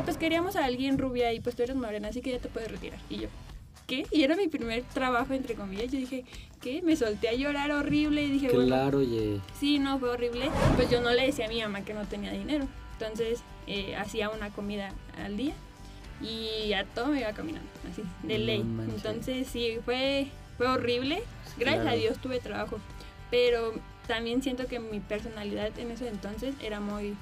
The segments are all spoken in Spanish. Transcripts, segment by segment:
ay, pues queríamos a alguien rubia y pues tú eres morena, así que ya te puedes retirar. Y yo, ¿qué? Y era mi primer trabajo, entre comillas. Yo dije, ¿qué? Me solté a llorar horrible y dije, bueno, Claro, oye. Sí, no, fue horrible. Pues yo no le decía a mi mamá que no tenía dinero. Entonces eh, hacía una comida al día y a todo me iba caminando, así, de No ley. Entonces sí, fue, fue horrible. Gracias Claro. a Dios tuve trabajo. Pero también siento que mi personalidad en ese entonces era muy...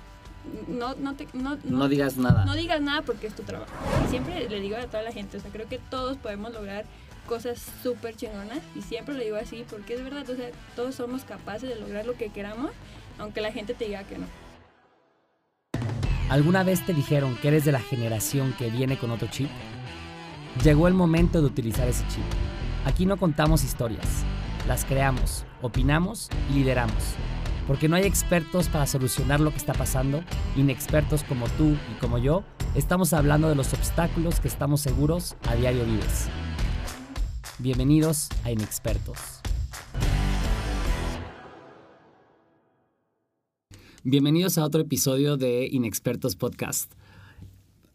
No, no, te, no, No digas nada. no digas nada porque es tu trabajo. Siempre le digo a toda la gente, o sea, creo que todos podemos lograr cosas súper chingonas y siempre lo digo así porque es verdad, o sea, todos somos capaces de lograr lo que queramos, aunque la gente te diga que no. ¿Alguna vez te dijeron que eres de la generación que viene con otro chip? Llegó el momento de utilizar ese chip. Aquí no contamos historias, las creamos, opinamos y lideramos. Porque no hay expertos para solucionar lo que está pasando, inexpertos como tú y como yo, estamos hablando de los obstáculos que estamos seguros a diario vives. Bienvenidos a Inexpertos. Bienvenidos a otro episodio de Inexpertos Podcast.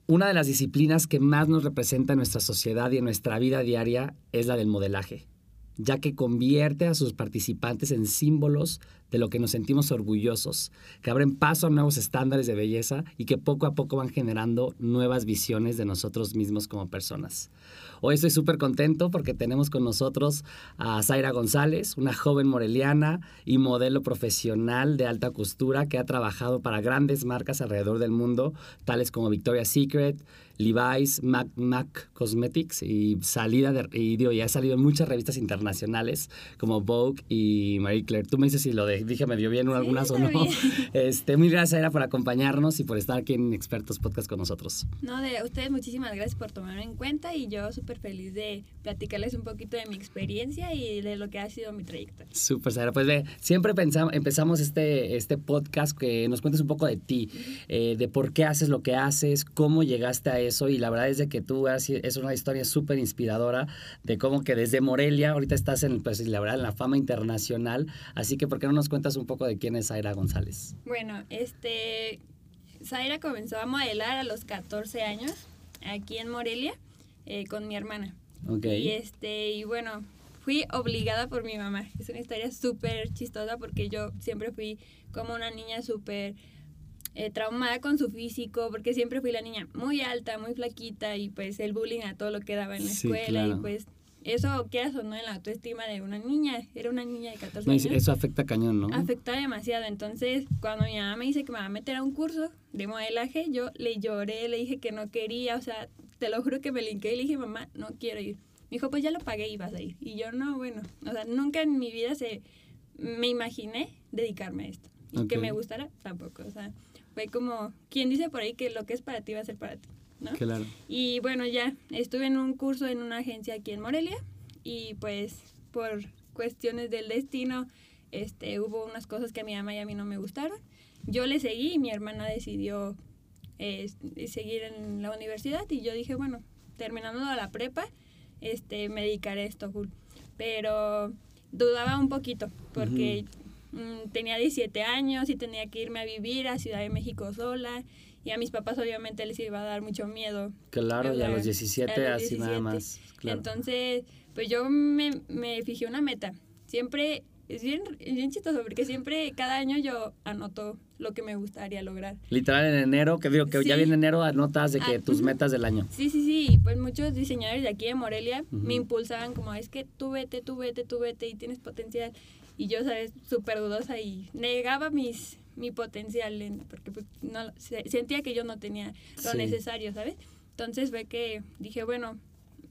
Una de las disciplinas que más nos representa en nuestra sociedad y en nuestra vida diaria es la del modelaje, ya que convierte a sus participantes en símbolos de lo que nos sentimos orgullosos, que abren paso a nuevos estándares de belleza y que poco a poco van generando nuevas visiones de nosotros mismos como personas. Hoy estoy súper contento porque tenemos con nosotros a Zaira González, una joven moreliana y modelo profesional de alta costura que ha trabajado para grandes marcas alrededor del mundo, tales como Victoria's Secret, Levi's, Mac, Mac Cosmetics y salida de, y, digo, y ha salido en muchas revistas internacionales como Vogue y Marie Claire. Tú me dices si lo de, dije medio bien o algunas o no. bien. Este, muy gracias Zaira por acompañarnos y por estar aquí en Expertos Podcast con nosotros. No, de ustedes muchísimas gracias por tomarme en cuenta y yo súper feliz de platicarles un poquito de mi experiencia y de lo que ha sido mi trayectoria. Súper, Sara. Pues ve, siempre pensamos, empezamos este, este podcast que nos cuentes un poco de ti, eh, de por qué haces lo que haces, cómo llegaste a eso. Y la verdad es de que tú has- es una historia súper inspiradora de cómo que desde Morelia ahorita estás en, pues, la verdad, en la fama internacional. Así que, ¿por qué no nos cuentas un poco de quién es Zaira González? Bueno, este. Zaira comenzó a modelar a los 14 años aquí en Morelia eh, con mi hermana. Ok. Y este, y bueno, fui obligada por mi mamá. Es una historia súper chistosa porque yo siempre fui como una niña súper eh, traumada con su físico, porque siempre fui la niña muy alta, muy flaquita y pues el bullying a todo lo que daba en la Sí, escuela claro. y pues eso quieras o no en la autoestima de una niña, era una niña de 14 No, años eso afecta cañón, ¿no? afecta demasiado. Entonces, cuando mi mamá me dice que me va a meter a un curso de modelaje, yo le lloré, le dije que no quería, o sea, te lo juro que me linqué y le dije, mamá, no quiero ir. Me dijo, pues ya lo pagué y vas a ir. Y yo, no, bueno, o sea, nunca en mi vida se me imaginé dedicarme a esto. Y que Ok. me gustara, tampoco. O sea, fue como, quien dice por ahí que lo que es para ti va a ser para ti, ¿no? Claro. Y bueno, ya estuve en un curso en una agencia aquí en Morelia y pues por cuestiones del destino este, hubo unas cosas que a mi mamá y a mí no me gustaron. Yo le seguí y mi hermana decidió eh, seguir en la universidad y yo dije, bueno, terminando la prepa, este, me dedicaré a esto full. Pero dudaba un poquito porque mm, tenía 17 años y tenía que irme a vivir a Ciudad de México sola y a mis papás obviamente les iba a dar mucho miedo. Claro, y a los 17 a los así nada 17. más. Claro. Entonces, pues yo me, me fijé una meta. Siempre, es bien, bien chistoso porque siempre, cada año yo anoto lo que me gustaría lograr. Literal en enero, que digo que ya Sí. viene enero, anotas de que Ah, tus metas del año. Sí, sí, sí, pues muchos diseñadores de aquí de Morelia Ujú. me impulsaban como, es que tú vete, tú vete, tú vete y tienes potencial. Y yo, ¿sabes? Súper dudosa y negaba mis mi potencial en- porque pues, no, se- sentía que yo no tenía lo Sí. necesario, ¿sabes? Entonces fue que dije, bueno,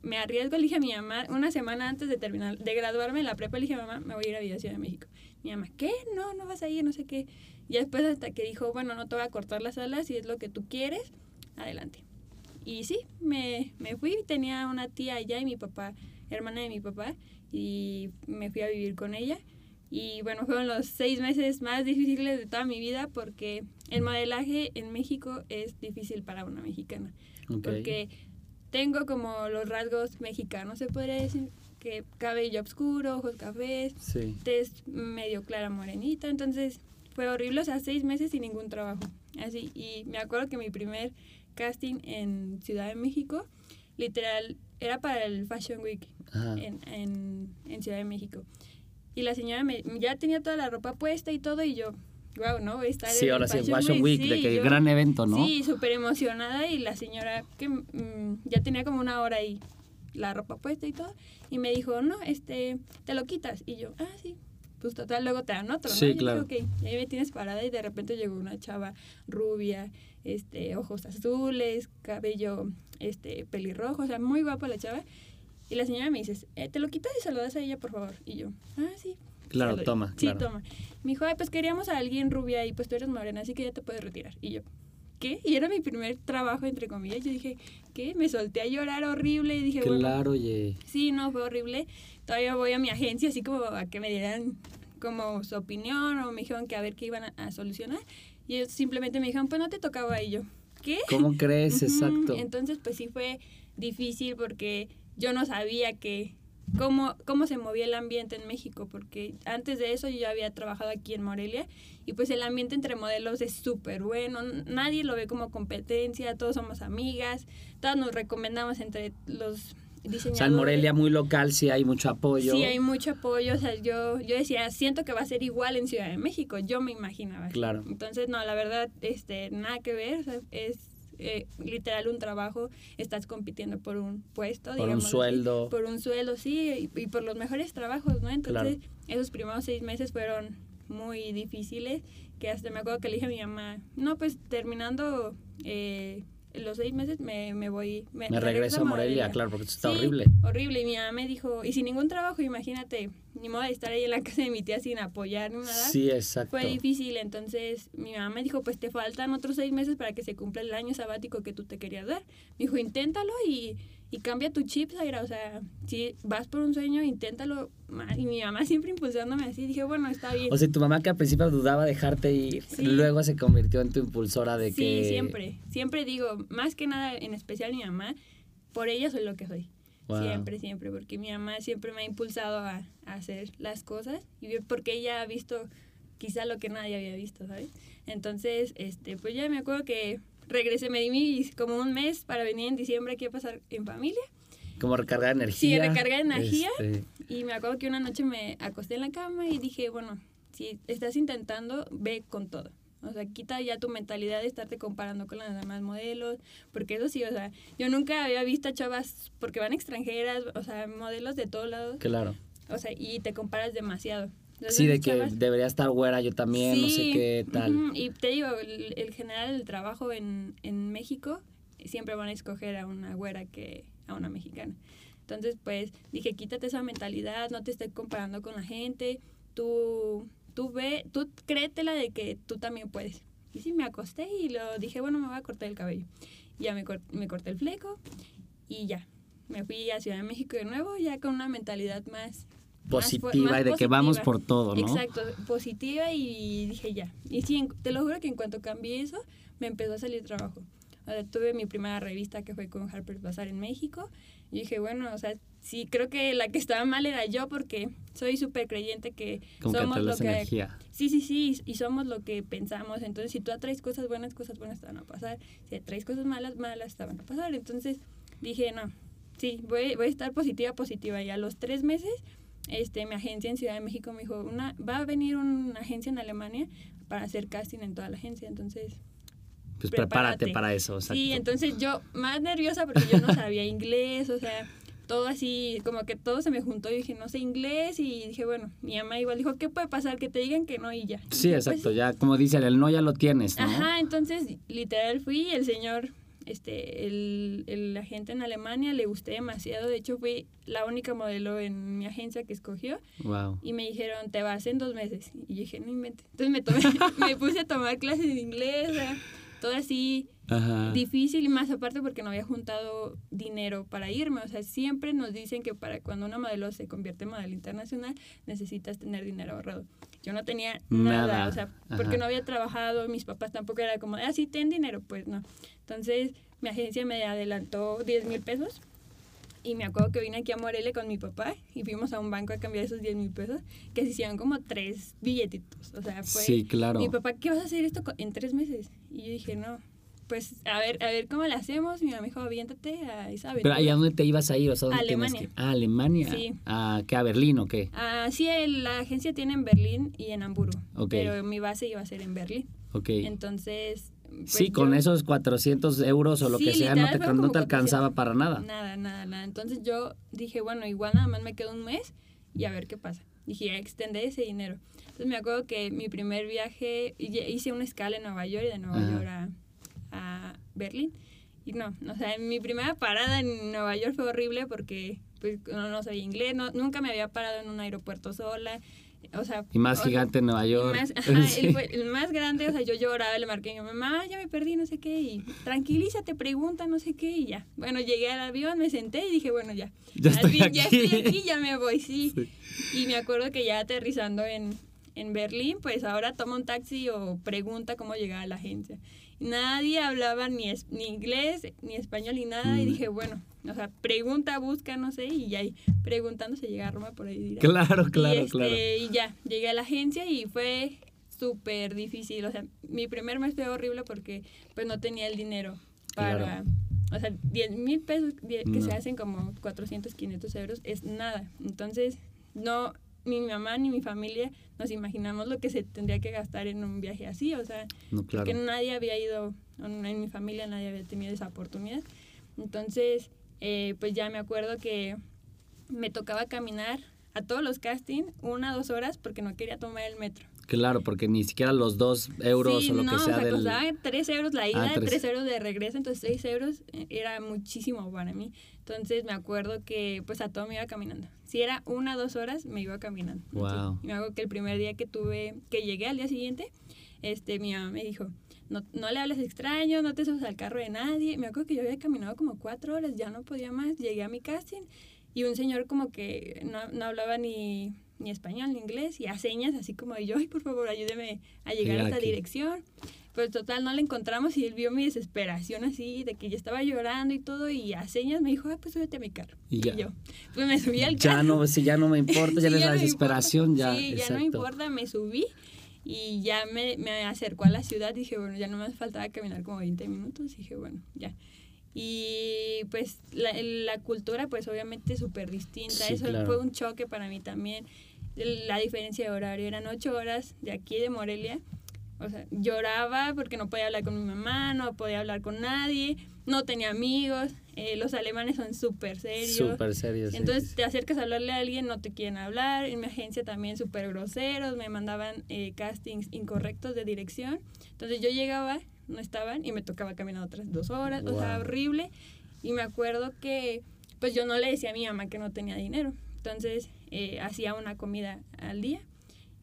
me arriesgo, le dije a mi mamá, una semana antes de terminar, de graduarme en la prepa, le dije a mamá, me voy a ir a Villa Ciudad de México. Mi mamá, ¿qué? No, no vas a ir, no sé qué. Y después hasta que dijo, bueno, no te voy a cortar las alas, si es lo que tú quieres, adelante. Y sí, me, me fui, tenía una tía allá y mi papá, hermana de mi papá, y me fui a vivir con ella. Y bueno, fueron los seis meses más difíciles de toda mi vida porque el modelaje en México es difícil para una mexicana. Ok. Porque tengo como los rasgos mexicanos, se podría decir, que cabello oscuro, ojos cafés, Sí. tez medio clara morenita, entonces fue horrible, o sea, seis meses sin ningún trabajo, así, y me acuerdo que mi primer casting en Ciudad de México. Literal, era para el Fashion Week en, en, en Ciudad de México. Y la señora me, ya tenía toda la ropa puesta y todo, y yo, wow, ¿no? Voy a estar Sí, en ahora el sí, Fashion Week, de sí, que yo- gran evento, ¿no? Sí, súper emocionada y la señora que mm, ya tenía como una hora ahí la ropa puesta y todo y me dijo, no, este, te lo quitas y yo, ah, sí. Pues total, luego te dan otro, ¿no? Sí, dije, claro. "Ok". Y ahí me tienes parada y de repente llegó una chava rubia, este, ojos azules, cabello, este, pelirrojo, o sea, muy guapa la chava. Y la señora me dice, eh, te lo quitas y se lo das a ella, por favor. Y yo, ah, sí. Claro, lo- toma, Sí, claro. toma. Me dijo, ay, pues queríamos a alguien rubia y pues tú eres morena, así que ya te puedes retirar. Y yo, ¿qué? Y era mi primer trabajo, entre comillas. Yo dije, ¿qué? Me solté a llorar horrible y dije, bueno, Claro, oye. sí, no, fue horrible. Todavía voy a mi agencia así como a que me dieran como su opinión o me dijeron que a ver qué iban a, a solucionar. Y ellos simplemente me dijeron, pues no te tocaba. Y yo, ¿qué? ¿Cómo crees? Exacto. Entonces, pues sí fue difícil porque yo no sabía que cómo, cómo se movía el ambiente en México, porque antes de eso yo ya había trabajado aquí en Morelia y pues el ambiente entre modelos es súper bueno, nadie lo ve como competencia, todos somos amigas, todas nos recomendamos entre los diseñadores. O sea, en Morelia muy local sí hay mucho apoyo. Sí, hay mucho apoyo. O sea, yo, yo decía, siento que va a ser igual en Ciudad de México. Yo me imaginaba. Claro. Entonces, no, la verdad, este, nada que ver. o sea, es eh, literal un trabajo. Estás compitiendo por un puesto, Por un digamos así, sueldo. por un sueldo, sí, y, y por los mejores trabajos, ¿no? Entonces, esos primeros seis meses fueron muy difíciles. Que hasta me acuerdo que le dije a mi mamá, no, pues terminando eh, los seis meses me, me voy. Me regreso a Morelia, claro, porque esto está Sí, horrible. Horrible. Y mi mamá me dijo, y sin ningún trabajo, imagínate, ni modo de estar ahí en la casa de mi tía sin apoyar ni nada. Sí, exacto. Fue difícil, entonces mi mamá me dijo, pues te faltan otros seis meses para que se cumpla el año sabático que tú te querías dar. Me dijo, inténtalo y, y cambia tu chip, Zaira. O sea, si vas por un sueño, inténtalo. Y mi mamá siempre impulsándome así, dije, bueno, está bien. O sea, tu mamá que al principio dudaba dejarte ir, Sí. luego se convirtió en tu impulsora de sí, que... siempre. Siempre digo, más que nada, en especial mi mamá, por ella soy lo que soy. Wow. Siempre, siempre, porque mi mamá siempre me ha impulsado a, a hacer las cosas y porque ella ha visto quizá lo que nadie había visto, ¿sabes? Entonces, este, pues ya me acuerdo que regresé, me di mis- como un mes para venir en diciembre aquí a pasar en familia Como recargar energía. recargar energía. Este, y me acuerdo que una noche me acosté en la cama y dije, bueno, si estás intentando, ve con todo. O sea, quita ya tu mentalidad de estarte comparando con las demás modelos, porque eso sí, o sea, yo nunca había visto a chavas, porque van extranjeras, o sea, modelos de todos lados, claro. o sea, y te comparas demasiado. Sí, de que chavas- debería estar güera yo también, no sé Sí, qué tal. ujú, Y te digo, el, el general del trabajo en, en México siempre van a escoger a una güera que a una mexicana. Entonces, pues dije, quítate esa mentalidad, no te estés comparando con la gente, tú, tú ve, tú créetela de que tú también puedes. Y sí, me acosté y lo dije, bueno, me voy a cortar el cabello. Ya me, cor- me corté el fleco y ya. Me fui a Ciudad de México de nuevo, ya con una mentalidad más Positiva más y de que vamos por todo, ¿no? Exacto, positiva y dije ya. Y sí, te lo juro que en cuanto cambié eso, me empezó a salir trabajo. O sea, tuve mi primera revista que fue con Harper's Bazaar en México. Y dije, bueno, o sea, sí, creo que la que estaba mal era yo porque soy súper creyente que Como que somos lo atraes que... energía. Sí, sí, sí, y somos lo que pensamos. Entonces, si tú atraes cosas buenas, cosas buenas te van a pasar. Si atraes cosas malas, malas te van a pasar. Entonces, dije, no, sí, voy, voy a estar positiva, positiva. Y a los tres meses, este, mi agencia en Ciudad de México me dijo, una, va a venir una agencia en Alemania para hacer casting en toda la agencia. Entonces, Pues prepárate, prepárate. para eso, exacto. sí, entonces yo más nerviosa porque yo no sabía inglés, o sea, todo así, como que todo se me juntó. Yo dije, no sé inglés y dije, bueno, mi mamá igual dijo, ¿qué puede pasar? Que te digan que no y ya. Y Sí, pues, exacto, ya como dicen, el no ya lo tienes, ¿no? Ajá, entonces literal fui y el señor, este, el, el agente en Alemania le gusté demasiado. De hecho, fui la única modelo en mi agencia que escogió Wow. y me dijeron, te vas en dos meses. Y dije, no inventes. Entonces me, tomé, me puse a tomar clases de inglés, o sea, todo así Ajá. difícil y más aparte porque no había juntado dinero para irme. O sea, siempre nos dicen que para cuando una modelo se convierte en modelo internacional necesitas tener dinero ahorrado. Yo no tenía nada, Nada. o sea, Ajá. porque no había trabajado, mis papás tampoco era como, ah, sí, ten dinero, pues no. Entonces, mi agencia me adelantó 10 mil pesos y me acuerdo que vine aquí a Morelia con mi papá y fuimos a un banco a cambiar esos 10 mil pesos, que se hicieron como tres billetitos. O sea, fue... Sí, claro. Mi papá, ¿qué vas a hacer esto en tres meses? Y yo dije, no, pues a ver, a ver cómo le hacemos. Mi mamá me dijo, aviéntate a esa Pero. ¿y a dónde te ibas a ir? O sea, ¿dónde tenías Alemania. que- Ah, Alemania. Sí. ¿A qué? ¿A Berlín o qué? Ah, sí, la agencia tiene en Berlín y en Hamburgo. Ok. Pero mi base iba a ser en Berlín. Ok. Entonces. Pues, sí, con esos 400 euros o lo Sí, que sea, no te, no te alcanzaba 400. para nada. Nada, nada, nada. Entonces yo dije, bueno, igual nada más me queda un mes y a ver qué pasa. Dije, ya extendé ese dinero. Entonces me acuerdo que mi primer viaje, hice una escala en Nueva York y de Nueva Ajá. York a, a Berlín. Y no, o sea, mi primera parada en Nueva York fue horrible porque pues no, no sabía inglés, no, nunca me había parado en un aeropuerto sola. O sea, Y más o- gigante en Nueva York. más- ajá, Sí. él fue el más grande, o sea, yo lloraba, le marqué a mi mamá, ya me perdí, no sé qué, y tranquilízate, pregunta, no sé qué, y ya. Bueno, llegué al avión, me senté y dije, bueno, ya. Ya estoy fin, Ya aquí. estoy aquí, ya me voy, sí. Sí. Y me acuerdo que ya aterrizando en, en Berlín, pues ahora toma un taxi o pregunta cómo llegar a la agencia. Nadie hablaba ni, es- ni inglés, ni español, ni nada, y Mm. dije, bueno, o sea, pregunta, busca, no sé, y ya ahí preguntando se llega a Roma por ahí. dirá. Claro, claro, y, este, claro. y ya, llegué a la agencia y fue súper difícil. O sea, mi primer mes fue horrible porque pues no tenía el dinero para... Claro. O sea, 10 mil pesos que No. se hacen como 400, 500 euros es nada. Entonces, no, ni mi mamá ni mi familia nos imaginamos lo que se tendría que gastar en un viaje así. O sea, No, claro. porque nadie había ido, en en mi familia nadie había tenido esa oportunidad. Entonces, eh, pues ya me acuerdo que me tocaba caminar a todos los castings una dos horas porque no quería tomar el metro. Claro, porque ni siquiera los dos euros sí, o lo no, que sea o sea, del... costaba tres euros la ida, Ah, tres. tres euros de regreso, entonces seis euros eh, era muchísimo para mí. Entonces me acuerdo que pues a todo me iba caminando. Si era una dos horas, me iba caminando. Wow. Y me acuerdo que el primer día que tuve, que llegué al día siguiente, este, mi mamá me dijo, no, no le hables extraño, no te subas al carro de nadie. Me acuerdo que yo había caminado como cuatro horas, ya no podía más. Llegué a mi casting y un señor como que no, no hablaba ni, ni español ni inglés y a señas así como yo, ay, por favor, ayúdeme a llegar a esta aquí. dirección. Pues total, no le encontramos y él vio mi desesperación así, de que yo estaba llorando y todo, y a señas me dijo, ay, pues súbete a mi carro. Y ya. yo, pues me subí al carro. Ya no, si ya no me importa, ya Sí, es la desesperación, importa. ya. Sí, ya exacto. no me importa, me subí y ya me, me acercó a la ciudad. Dije, bueno, ya no me faltaba caminar como 20 minutos. Dije, bueno, ya. Y pues la, la cultura, pues obviamente súper distinta. Sí, Eso claro. fue un choque para mí también. La diferencia de horario eran 8 horas de aquí de Morelia. O sea, lloraba porque no podía hablar con mi mamá, no podía hablar con nadie, no tenía amigos. eh, los alemanes son súper serios. Súper serio. sí, Entonces sí, te acercas a hablarle a alguien, no te quieren hablar. En mi agencia también súper groseros, me mandaban eh, castings incorrectos de dirección. Entonces yo llegaba, no estaban y me tocaba caminar otras dos horas, o sea, Wow. horrible. Y me acuerdo que pues yo no le decía a mi mamá que no tenía dinero. Entonces eh, hacía una comida al día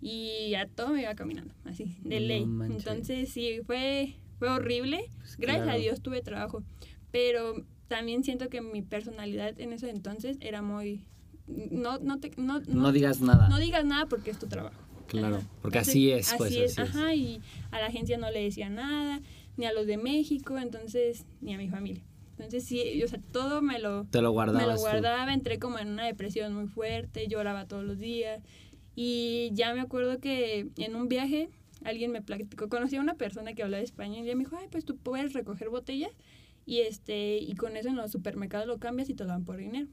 y a todo me iba caminando, así, de No ley. manches. Entonces sí, fue, fue horrible. Gracias claro. a Dios tuve trabajo, pero también siento que mi personalidad en ese entonces era muy... No, no, te, no, No digas nada. no digas nada porque es tu trabajo. Claro, Ajá. porque Entonces, así es, pues, así es, así es. ajá, y a la agencia no le decía nada, ni a los de México, entonces, ni a mi familia. Entonces, sí, o sea, todo me lo, Te lo guardabas. me lo tú. guardaba, entré como en una depresión muy fuerte, lloraba todos los días. Y ya me acuerdo que en un viaje alguien me platicó, conocí a una persona que hablaba español y ella me dijo, ay, pues tú puedes recoger botellas y este y con eso en los supermercados lo cambias y te lo dan por dinero.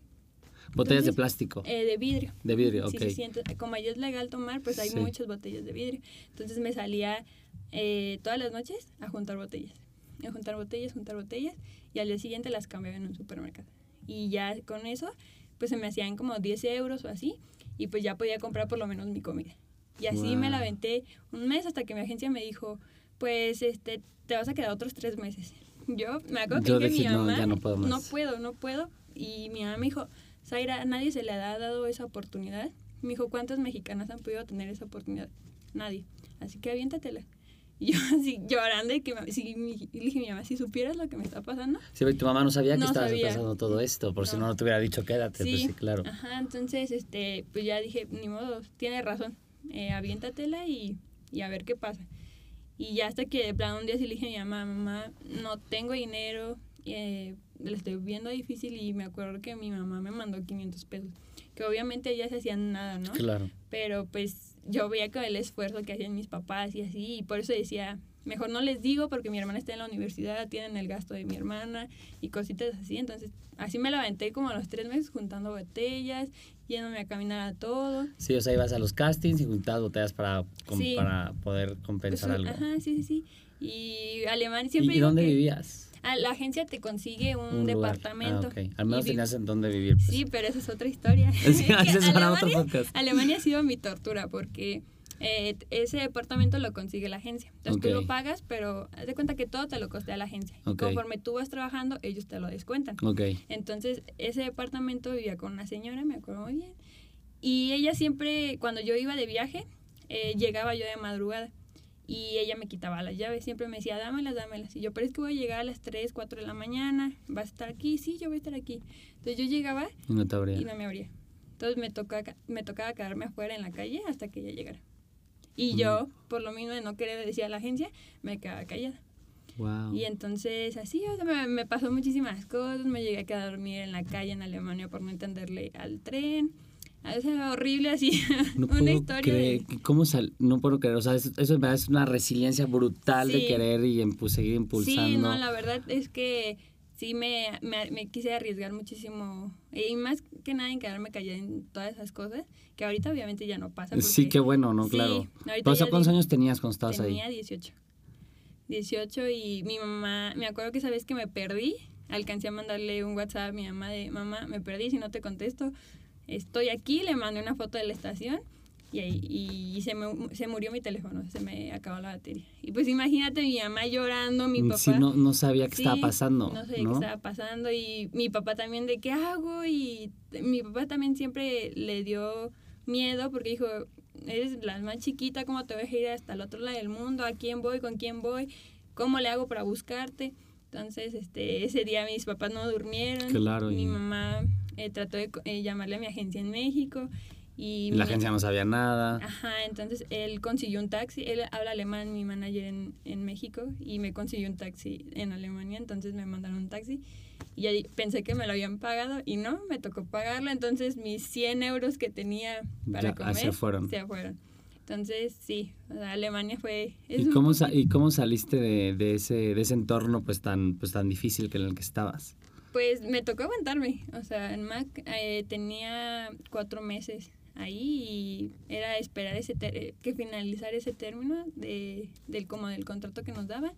Botellas de plástico. Eh, de vidrio. De vidrio, Sí, ok. sí, sí, entonces, como allá es legal tomar, pues hay muchas botellas de vidrio. Entonces me salía eh, todas las noches a juntar botellas. A juntar botellas, juntar botellas. Y al día siguiente las cambiaba en un supermercado. Y ya con eso, pues se me hacían como 10 euros o así. Y pues ya podía comprar por lo menos mi comida. Y así me la aventé un mes hasta que mi agencia me dijo, pues este, te vas a quedar otros tres meses. Yo me acuerdo que Yo dije mi no, mamá, ya no puedo más". no puedo, no puedo. Y mi mamá me dijo, Zaira, nadie se le ha dado esa oportunidad. Me dijo, ¿cuántas mexicanas han podido tener esa oportunidad? Nadie. Así que aviéntatela. Y yo así llorando y que me- sí, mi- y dije mi mamá, si supieras lo que me está pasando. Sí, tu mamá no sabía que No estabas sabía. pasando todo esto, por si No. no, no te hubiera dicho quédate, pues sí, claro. Ajá, entonces, este, pues ya dije, ni modo, tiene razón, eh, aviéntatela y, y a ver qué pasa. Y ya hasta que de plan un día sí le dije a mi mamá, mamá, no tengo dinero, eh, le estoy viendo difícil y me acuerdo que mi mamá me mandó 500 pesos, que obviamente ellas hacían nada, ¿no? Claro. Pero pues yo veía con el esfuerzo que hacían mis papás y así, y por eso decía, mejor no les digo porque mi hermana está en la universidad, tienen el gasto de mi hermana y cositas así. Entonces, así me la aventé como a los tres meses juntando botellas, yéndome a caminar a todo. Sí, o sea, ibas a los castings y juntabas botellas para, com- Sí. para poder compensar Pues, algo. Ajá, sí, sí, sí. Y Alemania siempre ¿Y, y digo dónde que- vivías? Ah, la agencia te consigue un, Un lugar. departamento. Ah. Al menos Y tenías en dónde vivir. pues. Sí, pero esa es otra historia. Sí, Es que ese es para otro Alemania- ha sido mi tortura porque eh, ese departamento lo consigue la agencia. Entonces tú lo pagas, pero haz de cuenta que todo te lo costea la agencia. Y Ok. conforme tú vas trabajando, ellos te lo descuentan. Ok. Entonces ese departamento vivía con una señora, me acuerdo muy bien. Y ella siempre, cuando yo iba de viaje, eh, llegaba yo de madrugada. Y ella me quitaba las llaves, siempre me decía, dámelas, dámelas. Y yo, pero es que voy a llegar a las 3, 4 de la mañana, ¿vas a estar aquí? Sí, yo voy a estar aquí. Entonces yo llegaba Y no te abría. y no me abría. Entonces me tocaba, me tocaba quedarme afuera en la calle hasta que ella llegara. Y yo, por lo mismo de no querer decir a la agencia, me quedaba callada. Wow. Y entonces así, o sea, me, me pasó muchísimas cosas, me llegué a quedar a dormir en la calle en Alemania por no entenderle al tren. Sea, horrible así, No una puedo historia creer. de... ¿Cómo sal- No puedo creer. O sea, eso, eso es una resiliencia brutal de Sí. querer y empu- seguir impulsando. Sí, no, la verdad es que sí me, me, me quise arriesgar muchísimo y más que nada en quedarme callada en todas esas cosas, que ahorita obviamente ya no pasa. Sí, qué bueno, ¿no? Sí, Claro. sea, ya ¿cuántos años tenías cuando estabas Tenía ahí? 18. 18 y mi mamá, me acuerdo que esa vez que me perdí, alcancé a mandarle un WhatsApp a mi mamá de, mamá, me perdí, si no te contesto, estoy aquí, le mandé una foto de la estación y, ahí- y se, me, se murió mi teléfono, se me acabó la batería. Y pues imagínate mi mamá llorando, mi papá... Sí, no, no sabía qué Sí, estaba pasando. No No, sé qué estaba pasando y mi papá también de qué hago y mi papá también siempre le dio miedo porque dijo, eres la más chiquita, ¿cómo te voy a ir hasta el otro lado del mundo? ¿A quién voy? ¿Con quién voy? ¿Cómo le hago para buscarte? Entonces, este, ese día mis papás no durmieron. Claro, Mi y- mamá eh, trató de eh, llamarle a mi agencia en México y la agencia no sabía nada. Ajá, entonces él consiguió un taxi, él habla alemán, mi manager en, en México, y me consiguió un taxi en Alemania, entonces me mandaron un taxi y di- pensé que me lo habían pagado y no, me tocó pagarlo, entonces mis 100 euros que tenía para Ya, comer se fueron. se fueron. Entonces, sí, o sea, Alemania fue... ¿Y cómo, ¿Y cómo saliste de, de ese, de ese entorno pues tan, pues tan difícil que en el que estabas? Pues me tocó aguantarme. O sea, en Mac eh, tenía cuatro meses ahí y era esperar ese ter- eh, que finalizar ese término de, del como del contrato que nos daba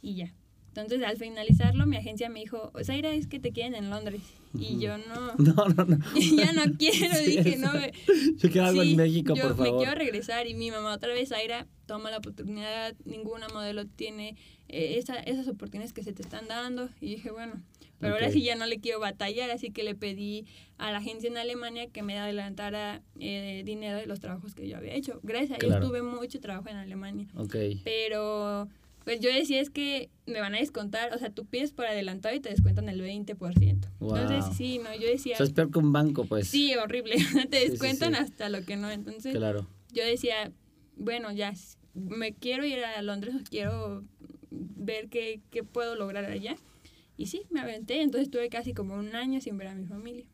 y ya. Entonces al finalizarlo mi agencia me dijo, Zaira es que te quieren en Londres y yo no, No, no, no. ya no quiero, Sí, dije no. me- Yo quiero algo Sí, en México, yo por favor. me quiero regresar y mi mamá otra vez, Zaira, toma la oportunidad, ninguna modelo tiene eh, esa- esas oportunidades que se te están dando. Y dije, bueno, pero ahora sí ya no le quiero batallar, así que le pedí a la agencia en Alemania que me adelantara eh, dinero de los trabajos que yo había hecho. Gracias a Dios Claro. tuve mucho trabajo en Alemania, Ok. pero pues yo decía es que me van a descontar, o sea, tú pides por adelantado y te descuentan el 20%. Wow. Entonces, sí, no, yo decía... O sea, es peor que un banco, pues. Sí, horrible. Te sí, descuentan sí. hasta lo que no. Entonces, Claro. yo decía, bueno, ya, me quiero ir a Londres, quiero ver qué, qué puedo lograr allá. Y sí, me aventé. Entonces tuve casi como un año sin ver a mi familia.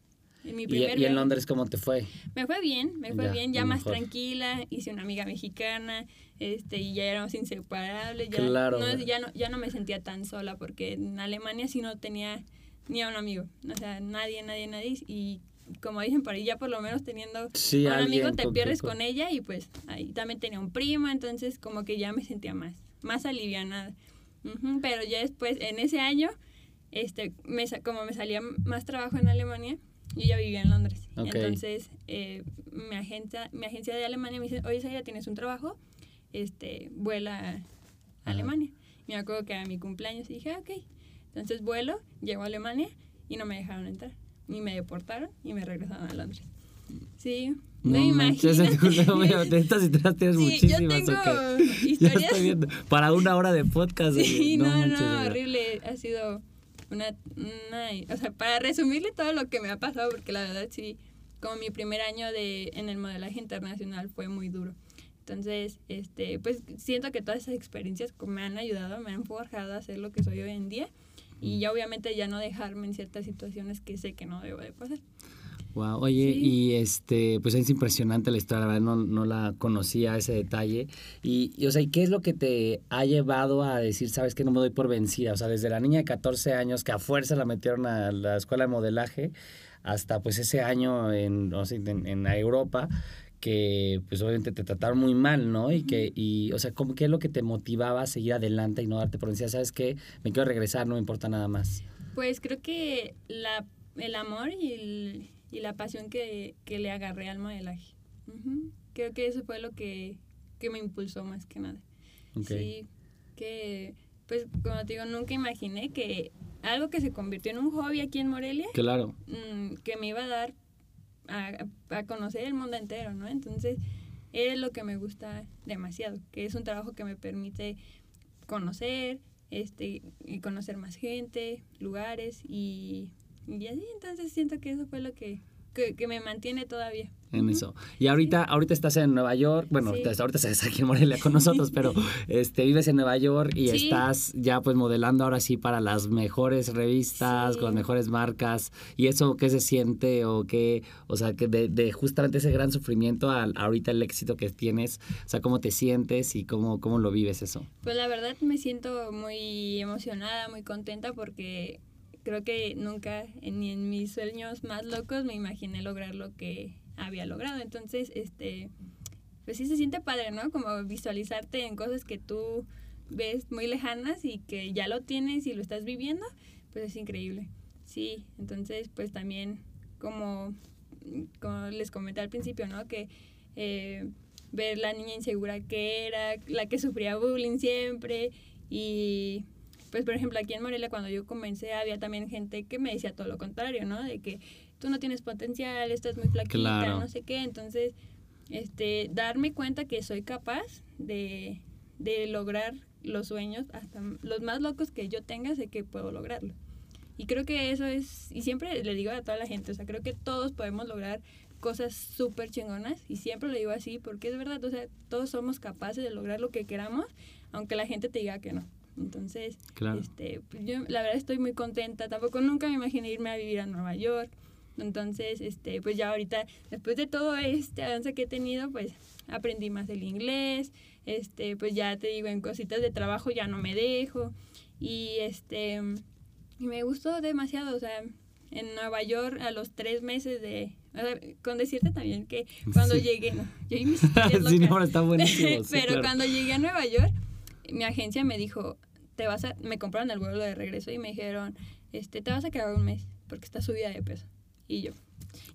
En mi ¿Y, primer y en viaje. Londres cómo te fue? Me fue bien, me fue Ya, bien, ya más mejor. tranquila, hice una amiga mexicana, este, y ya éramos inseparables, ya, Claro. no, ya, no, ya no me sentía tan sola, porque en Alemania sí no tenía ni a un amigo, o sea, nadie, nadie, nadie, y como dicen por ahí, ya por lo menos teniendo Sí, un amigo te pierdes con- ella, y pues ahí también tenía un primo, entonces como que ya me sentía más, más alivianada. Ujú, pero ya después, en ese año, este, me, sa- como me salía más trabajo en Alemania, yo ya vivía en Londres. Entonces, eh, mi, agencia, mi agencia de Alemania me dice, oye, Zaira, tienes un trabajo, este, vuela a. Alemania. Y me acuerdo que era mi cumpleaños y dije, "Ah, ok. Entonces vuelo, llego a Alemania y no me dejaron entrar. Y me deportaron y me regresaron a Londres. Sí, no, No me imagino. mira, de estas historias tienes Sí, yo tengo historias. estoy viendo. Para una hora de podcast. Sí, no, no, verdad. horrible. Ha sido una, una- O sea, para resumirle todo lo que me ha pasado, porque la verdad sí, como mi primer año de, en el modelaje internacional fue muy duro. Entonces, este, pues siento que todas esas experiencias me han ayudado, me han forjado a ser lo que soy hoy en día. Y ya obviamente ya no dejarme en ciertas situaciones que sé que no debo de pasar. Wow, oye, Sí. y este, pues es impresionante la historia, la verdad no, no la conocía ese detalle. Y, y, o sea, ¿y qué es lo que te ha llevado a decir, sabes que no me doy por vencida? O sea, desde la niña de 14 años que a fuerza la metieron a la escuela de modelaje, hasta pues ese año en, o sea, en, en Europa, que pues obviamente te trataron muy mal, ¿no? Y que, y, o sea, ¿cómo, ¿qué es lo que te motivaba a seguir adelante y no darte por vencida? ¿Sabes qué? Me quiero regresar, no me importa nada más. Pues creo que la, el amor y, el- y la pasión que, que le agarré al modelaje. Creo que eso fue lo que, que me impulsó más que nada. Sí, que pues como te digo, nunca imaginé que algo que se convirtió en un hobby aquí en Morelia, Claro. mm, que me iba a dar a, a conocer el mundo entero, ¿no? Entonces, es lo que me gusta demasiado, que es un trabajo que me permite conocer, este, y conocer más gente, lugares y, y así, entonces siento que eso fue lo que, que, que me mantiene todavía. en eso. Y ahorita, ahorita estás en Nueva York, bueno, Sí. ahorita, ahorita estás aquí en Morelia con nosotros, pero este, vives en Nueva York y Sí. estás ya pues modelando ahora sí para las mejores revistas, con las mejores marcas. ¿Y eso qué se siente o qué, o sea, que de, de justamente ese gran sufrimiento al ahorita el éxito que tienes, o sea, cómo te sientes y cómo, cómo lo vives eso? Pues la verdad me siento muy emocionada, muy contenta porque creo que nunca ni en mis sueños más locos me imaginé lograr lo que había logrado. Entonces, este, pues sí se siente padre, ¿no? Como visualizarte en cosas que tú ves muy lejanas y que ya lo tienes y lo estás viviendo, pues es increíble. Sí, entonces pues también como, como les comenté al principio, ¿no? Que eh, ver la niña insegura que era, la que sufría bullying siempre y pues por ejemplo aquí en Morelia cuando yo comencé había también gente que me decía todo lo contrario, ¿no? De que tú no tienes potencial, estás muy flaquita, Claro. no sé qué, entonces este darme cuenta que soy capaz de, de lograr los sueños, hasta los más locos que yo tenga, sé que puedo lograrlo. Y creo que eso es, y siempre le digo a toda la gente, o sea, creo que todos podemos lograr cosas súper chingonas, y siempre lo digo así, porque es verdad, o sea, todos somos capaces de lograr lo que queramos, aunque la gente te diga que no. Entonces, Claro. este, pues yo la verdad estoy muy contenta, tampoco nunca me imaginé irme a vivir a Nueva York, entonces, este, pues ya ahorita, después de todo este avance que he tenido, pues aprendí más el inglés, este, pues ya te digo, en cositas de trabajo ya no me dejo, y este, y me gustó demasiado, o sea, en Nueva York a los tres meses de, o sea, con decirte también que cuando Sí. llegué, no, yo y mis sí, no, está buenísimo. sí, Pero claro. cuando llegué a Nueva York, mi agencia me dijo, te vas a, me compraron el vuelo de regreso y me dijeron, este, te vas a quedar un mes porque estás subida de peso. Y yo,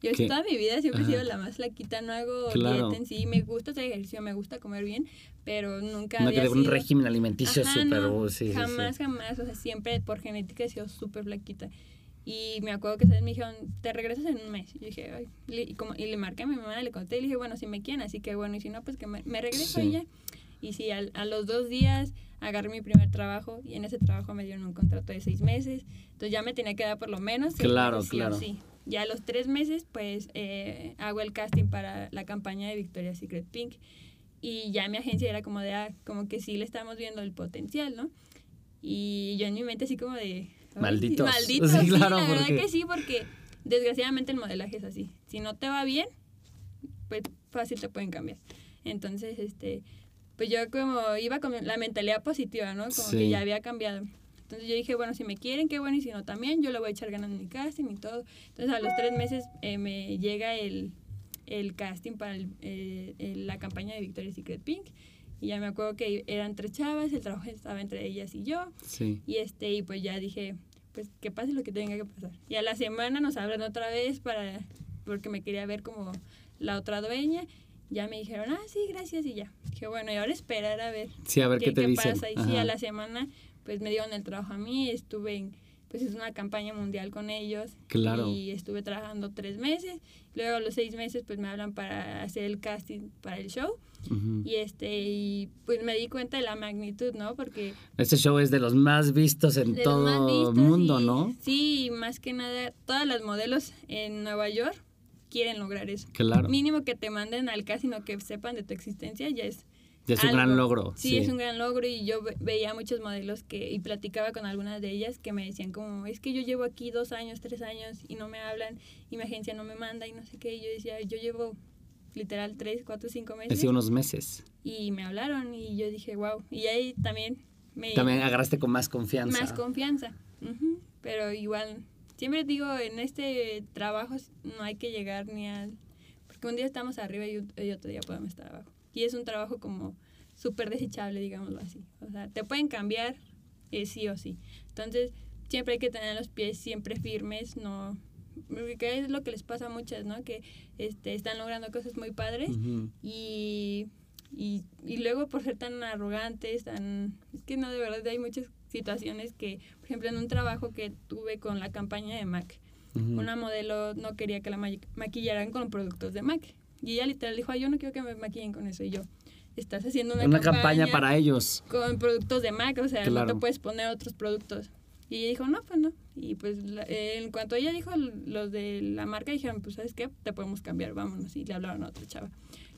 yo ¿Qué? toda mi vida siempre he sido Ajá. la más flaquita, no hago Claro. dieta en sí, me gusta hacer ejercicio, me gusta comer bien, pero nunca No había que de un sido- régimen alimenticio Ajá, súper, no, uh, sí, sí, sí. jamás, jamás, o sea, siempre por genética he sido súper flaquita. Y me acuerdo que ¿sabes? me dijeron, te regresas en un mes. Y dije, ay, y, como, y le marqué a mi mamá, le conté y le dije, bueno, si me quieren, así que bueno, y si no, pues que me, me regreso Sí. y ya. Y sí, al- a los dos días agarré mi primer trabajo y en ese trabajo me dieron un contrato de seis meses. Entonces ya me tenía que dar por lo menos. Claro, sí claro. sí. Ya a los tres meses, pues eh, hago el casting para la campaña de Victoria's Secret Pink. Y ya mi agencia era como de, ah, como que sí le estamos viendo el potencial, ¿no? Y yo en mi mente así como de... "Ay, sí, Malditos". Malditos, Sí, sí, claro, la verdad que sí, porque desgraciadamente el modelaje es así. Si no te va bien, pues fácil te pueden cambiar. Entonces, este, pues yo como iba con la mentalidad positiva, ¿no? Como Sí. que ya había cambiado. Entonces yo dije, bueno, si me quieren, qué bueno, y si no también, yo le voy a echar ganas en mi casting y todo. Entonces a los tres meses eh, me llega el, el casting para el- eh, el- la campaña de Victoria's Secret Pink. Y ya me acuerdo que eran tres chavas, el trabajo estaba entre ellas y yo. Sí. Y este, y pues ya dije, pues que pase lo que tenga que pasar. Y a la semana nos hablan otra vez para, porque me quería ver como la otra dueña. Ya me dijeron, ah, sí, gracias, y ya. Dije, bueno, y ahora esperar a ver Sí, a ver qué, te dicen. pasa. Y sí, Ajá. a la semana, pues me dieron el trabajo a mí, estuve en, pues es una campaña mundial con ellos. Claro. Y estuve trabajando tres meses. Luego a los seis meses, pues me hablan para hacer el casting para el show. Y este, y pues me di cuenta de la magnitud, ¿no? Porque Este show es de los más vistos en todo el mundo, y- ¿no? Sí, y más que nada, todas las modelos en Nueva York quieren lograr eso. Claro. Mínimo que te manden al casino que sepan de tu existencia, ya es Es un gran logro. Sí, es un gran logro y yo veía muchos modelos que y platicaba con algunas de ellas que me decían como, es que yo llevo aquí dos años, tres años y no me hablan y mi agencia no me manda y no sé qué. Y yo decía, yo llevo literal tres, cuatro, cinco meses. Unos meses. Y me hablaron y yo dije, wow. Y ahí también me... También agarraste con más confianza. Más confianza. Pero igual, siempre digo, en este trabajo no hay que llegar ni al... Porque un día estamos arriba y otro día podemos estar abajo y es un trabajo como súper desechable, digámoslo así. O sea, te pueden cambiar eh, sí o sí. Entonces, siempre hay que tener los pies siempre firmes, no que es lo que les pasa a muchas, ¿no? Que este, están logrando cosas muy padres y, y, y, luego por ser tan arrogantes, tan... Es que no, de verdad hay muchas situaciones que, por ejemplo, en un trabajo que tuve con la campaña de MAC, una modelo no quería que la maquillaran con productos de MAC. Y ella literal dijo, Ay, yo no quiero que me maquillen con eso. Y yo, estás haciendo una, una campaña, para ellos. Con productos de MAC, o sea, no te puedes poner otros productos. Y ella dijo, no, pues no. Y pues en cuanto ella dijo los de la marca, dijeron, pues sabes qué, te podemos cambiar, vámonos. Y le hablaron a otra chava.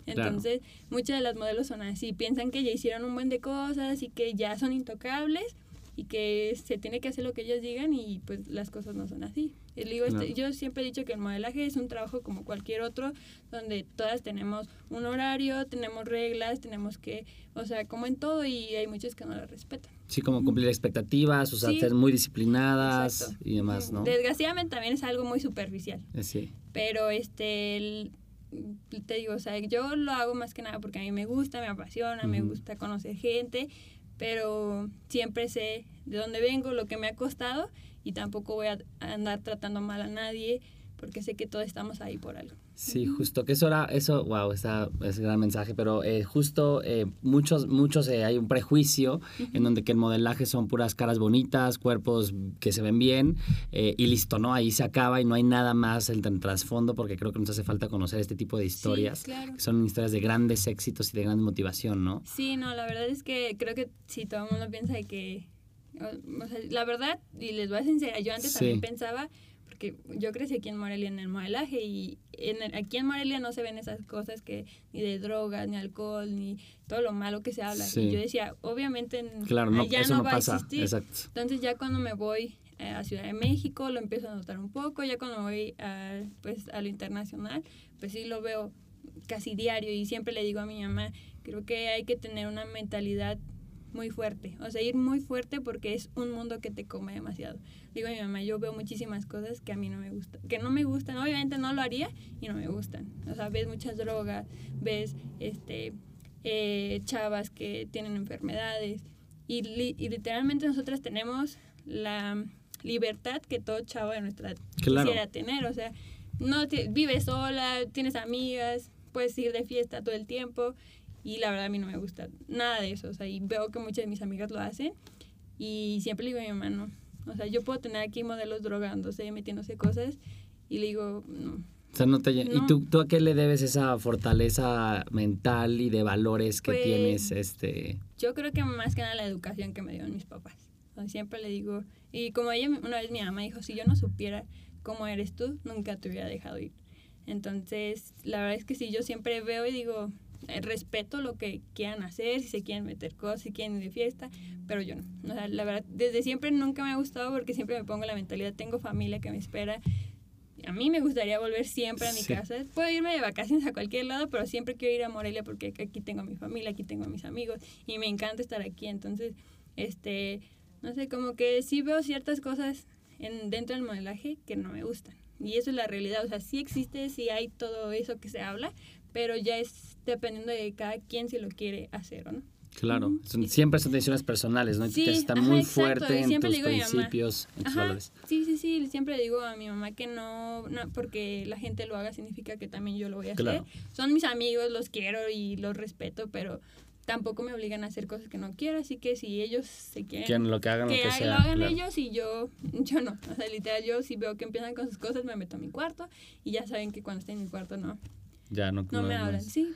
Entonces, muchas de las modelos son así, piensan que ya hicieron un buen de cosas y que ya son intocables y que se tiene que hacer lo que ellos digan y pues las cosas no son así. Digo, este, yo siempre he dicho que el modelaje es un trabajo como cualquier otro, donde todas tenemos un horario, tenemos reglas, tenemos que, o sea, como en todo y hay muchos que no lo respetan. Sí, como cumplir expectativas, o sea, ser muy disciplinadas y demás, ¿no? Desgraciadamente también es algo muy superficial. Eh, sí. Pero este, te digo, o sea, yo lo hago más que nada porque a mí me gusta, me apasiona, me gusta conocer gente, pero siempre sé de dónde vengo, lo que me ha costado y tampoco voy a andar tratando mal a nadie porque sé que todos estamos ahí por algo. Sí, justo, que eso era, eso, wow, está, es un gran mensaje, pero eh, justo eh, muchos, muchos eh, hay un prejuicio en donde que el modelaje son puras caras bonitas, cuerpos que se ven bien y listo, ¿no? Ahí se acaba y no hay nada más en el trasfondo porque creo que nos hace falta conocer este tipo de historias, que son historias de grandes éxitos y de gran motivación, ¿no? Sí, no, la verdad es que creo que si todo el mundo piensa que la verdad, y les voy a sincera, yo antes también pensaba, porque yo crecí aquí en Morelia en el modelaje y en aquí en Morelia no se ven esas cosas que ni de drogas, ni alcohol, ni todo lo malo que se habla. Y yo decía, obviamente claro, no, ya no, va a existir. Entonces ya cuando me voy eh, a Ciudad de México lo empiezo a notar un poco, ya cuando voy a, pues, a lo internacional, pues sí lo veo casi diario y siempre le digo a mi mamá, creo que hay que tener una mentalidad muy fuerte, o sea, ir muy fuerte porque es un mundo que te come demasiado. Digo a mi mamá, yo veo muchísimas cosas que a mí no me gustan, que no me gustan, obviamente no lo haría y no me gustan. O sea, ves muchas drogas, ves este eh, chavas que tienen enfermedades y, literalmente nosotras tenemos la libertad que todo chavo de nuestra quisiera tener, o sea, no vives sola, tienes amigas, puedes ir de fiesta todo el tiempo y la verdad a mí no me gusta nada de eso. O sea, y veo que muchas de mis amigas lo hacen. Y siempre le digo a mi mamá, no. O sea, yo puedo tener aquí modelos drogándose, metiéndose cosas. Y le digo, no. O sea, no te... ¿Y tú, tú, a qué le debes esa fortaleza mental y de valores que pues, tienes? este Yo creo que más que nada la educación que me dieron mis papás. O sea, siempre le digo... Y como ella una vez mi mamá dijo, si yo no supiera cómo eres tú, nunca te hubiera dejado ir. Entonces, la verdad es que si yo siempre veo y digo, respeto lo que quieran hacer, si se quieren meter cosas, si quieren ir de fiesta, pero yo no. O sea, la verdad, desde siempre nunca me ha gustado porque siempre me pongo la mentalidad, tengo familia que me espera. A mí me gustaría volver siempre a mi casa. Puedo irme de vacaciones a cualquier lado, pero siempre quiero ir a Morelia porque aquí tengo a mi familia, aquí tengo a mis amigos y me encanta estar aquí. Entonces, este, no sé, como que sí veo ciertas cosas en, dentro del modelaje que no me gustan. Y eso es la realidad. O sea, sí existe, sí hay todo eso que se habla, pero ya es dependiendo de cada quien si lo quiere hacer o no. Claro, siempre son decisiones personales, ¿no? Sí, estar muy fuerte en tus principios, en tus valores. Sí, sí, sí, siempre digo a mi mamá que no, no, porque la gente lo haga significa que también yo lo voy a hacer. Son mis amigos, los quiero y los respeto, pero tampoco me obligan a hacer cosas que no quiero, así que si ellos se quieren... Que lo que hagan que lo que lo hagan ellos y yo, yo no. O sea, literal, yo si veo que empiezan con sus cosas me meto a mi cuarto y ya saben que cuando estoy en mi cuarto no Ya no, no me no hablan. es- Sí.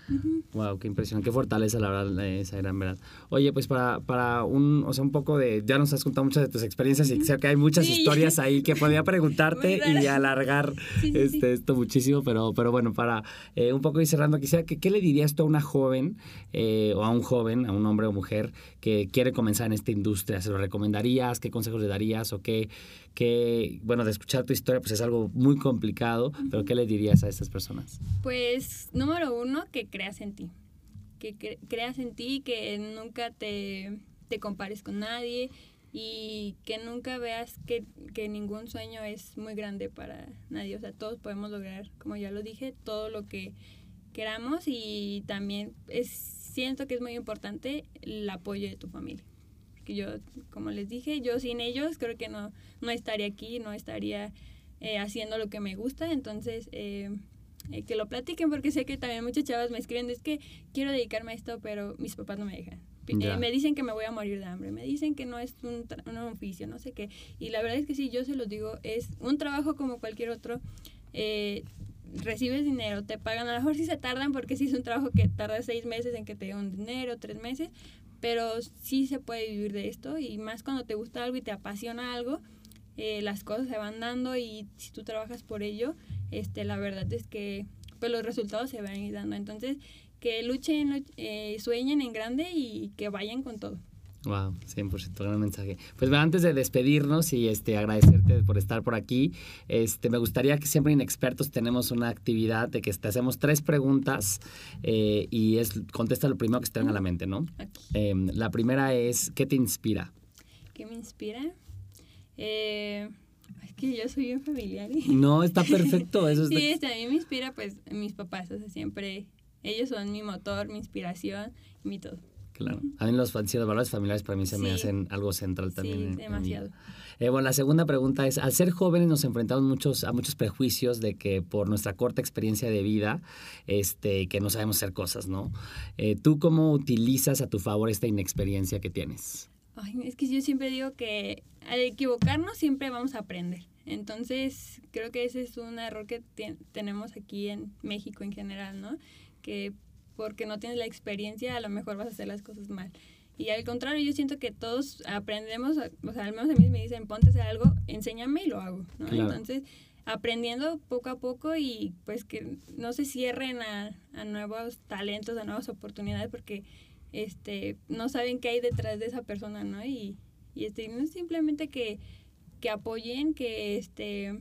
Wow, qué impresión, qué fortaleza la verdad, eh, esa gran verdad. Oye, pues para, para un, o sea, un poco de, ya nos has contado muchas de tus experiencias y sé que hay muchas Sí. historias ahí que podía preguntarte y alargar Sí, sí, este, esto muchísimo, pero, pero bueno, para eh, un poco ir cerrando, quisiera que, ¿qué le dirías tú a una joven eh, o a un joven, a un hombre o mujer que quiere comenzar en esta industria? ¿Se lo recomendarías? ¿Qué consejos le darías? ¿O qué, qué, bueno, de escuchar tu historia, pues es algo muy complicado, pero ¿qué le dirías a estas personas? Pues número uno, que creas en ti. Que cre- creas en ti, que nunca te, te compares con nadie y que nunca veas que, que ningún sueño es muy grande para nadie. O sea, todos podemos lograr, como ya lo dije, todo lo que queramos y también es, siento que es muy importante el apoyo de tu familia. Porque yo, como les dije, yo sin ellos creo que no, no estaría aquí, no estaría eh, haciendo lo que me gusta. Entonces, eh, eh, que lo platiquen porque sé que también muchas chavas me escriben, es que quiero dedicarme a esto, pero mis papás no me dejan. Eh, me dicen que me voy a morir de hambre, me dicen que no es un, un oficio, no sé qué. Y la verdad es que sí, yo se los digo, es un trabajo como cualquier otro. Eh, recibes dinero, te pagan, a lo mejor sí se tardan porque sí es un trabajo que tarda seis meses en que te den un dinero, tres meses, pero sí se puede vivir de esto y más cuando te gusta algo y te apasiona algo, eh, las cosas se van dando y si tú trabajas por ello, este, la verdad es que pues los resultados se van dando. Entonces, que luchen, luch- eh, sueñen en grande y que vayan con todo. Wow, 100%, gran mensaje. Pues bueno, antes de despedirnos y este, agradecerte por estar por aquí, este, me gustaría que siempre en Expertos tenemos una actividad de que te hacemos tres preguntas eh, y es contesta lo primero que se te venga a la mente, ¿no? Aquí. Em, la primera es, ¿qué te inspira? ¿Qué me inspira? Eh, es que yo soy bien familiar. ¿eh? No, está perfecto, eso. Sí, este, a mí me inspira pues mis papás, o sea, siempre ellos son mi motor, mi inspiración, mi todo. Claro. A mí los, sí, los valores familiares para mí se me hacen algo central también. Sí, mi demasiado. vida. Eh, bueno, la segunda pregunta es, al ser jóvenes nos enfrentamos muchos, a muchos prejuicios de que por nuestra corta experiencia de vida, este, que no sabemos hacer cosas, ¿no? Eh, ¿Tú cómo utilizas a tu favor esta inexperiencia que tienes? Ay, es que yo siempre digo que al equivocarnos siempre vamos a aprender. Entonces, creo que ese es un error que tenemos aquí en México en general, ¿no? Que porque no tienes la experiencia, a lo mejor vas a hacer las cosas mal. Y al contrario, yo siento que todos aprendemos, o sea, al menos a mí me dicen, ponte a hacer algo, enséñame y lo hago, ¿no? Claro. Entonces, aprendiendo poco a poco y pues que no se cierren a, a nuevos talentos, a nuevas oportunidades, porque este no saben qué hay detrás de esa persona, ¿no? Y, y este, no es simplemente que, que apoyen, que este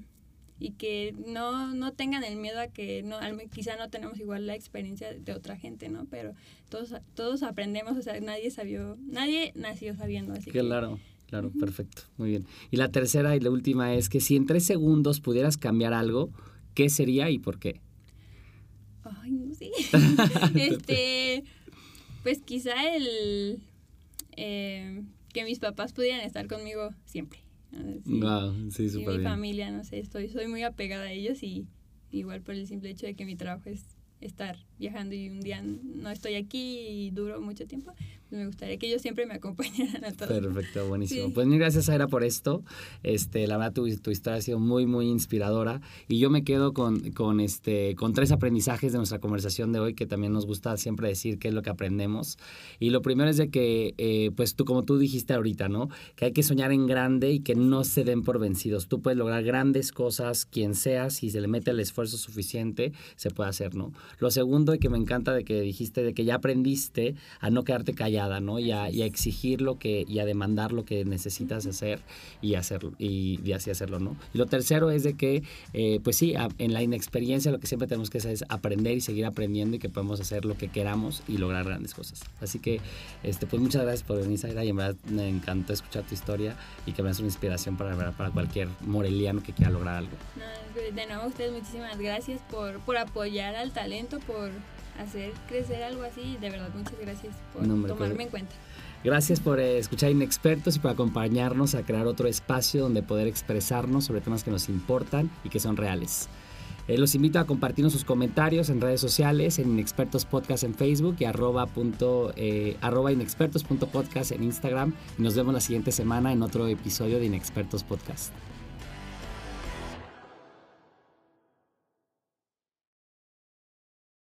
y que no, no tengan el miedo a que no, quizá no tenemos igual la experiencia de otra gente, ¿no? Pero todos, todos aprendemos, o sea, nadie sabió, nadie nació sabiendo, así que Claro, claro, perfecto, muy bien. Y la tercera y la última es que si en tres segundos pudieras cambiar algo, ¿qué sería y por qué? Ay, no sé. este, pues quizá el eh, que mis papás pudieran estar conmigo siempre. ¿No? Sí. Y súper mi bien. familia, no sé, estoy, soy muy apegada a ellos y igual por el simple hecho de que mi trabajo es estar viajando y un día no estoy aquí y duro mucho tiempo, me gustaría que ellos siempre me acompañaran a todos. Perfecto, buenísimo. Sí. Pues mil gracias, Aira, por esto. Este, la verdad, tu, tu historia ha sido muy, muy inspiradora. Y yo me quedo con, con, este, con tres aprendizajes de nuestra conversación de hoy, que también nos gusta siempre decir qué es lo que aprendemos. Y lo primero es de que, eh, pues tú, como tú dijiste ahorita, ¿no? Que hay que soñar en grande y que no se den por vencidos. Tú puedes lograr grandes cosas, quien seas, si se le mete el esfuerzo suficiente, se puede hacer, ¿no? Lo segundo, y que me encanta de que dijiste, de que ya aprendiste a no quedarte callada, ¿no? Y a, es. y a exigir lo que, y a demandar lo que necesitas hacer y hacerlo, y, y así hacerlo, ¿no? Y lo tercero es de que, eh, pues sí, a- en la inexperiencia lo que siempre tenemos que hacer es aprender y seguir aprendiendo y que podemos hacer lo que queramos y lograr grandes cosas. Así que, este, pues muchas gracias por venir, Zaira, y en verdad me encantó escuchar tu historia y que me hace una inspiración para, para cualquier moreliano que quiera lograr algo. De nuevo, a ustedes muchísimas gracias por, por apoyar al talento, por hacer crecer algo así. De verdad, muchas gracias por No, pues- tomarme en cuenta. Gracias por eh, escuchar Inexpertos y por acompañarnos a crear otro espacio donde poder expresarnos sobre temas que nos importan y que son reales. Eh, los invito a compartirnos sus comentarios en redes sociales, en Inexpertos Podcast en Facebook y arroba, punto, eh, arroba inexpertos.podcast en Instagram. Y nos vemos la siguiente semana en otro episodio de Inexpertos Podcast.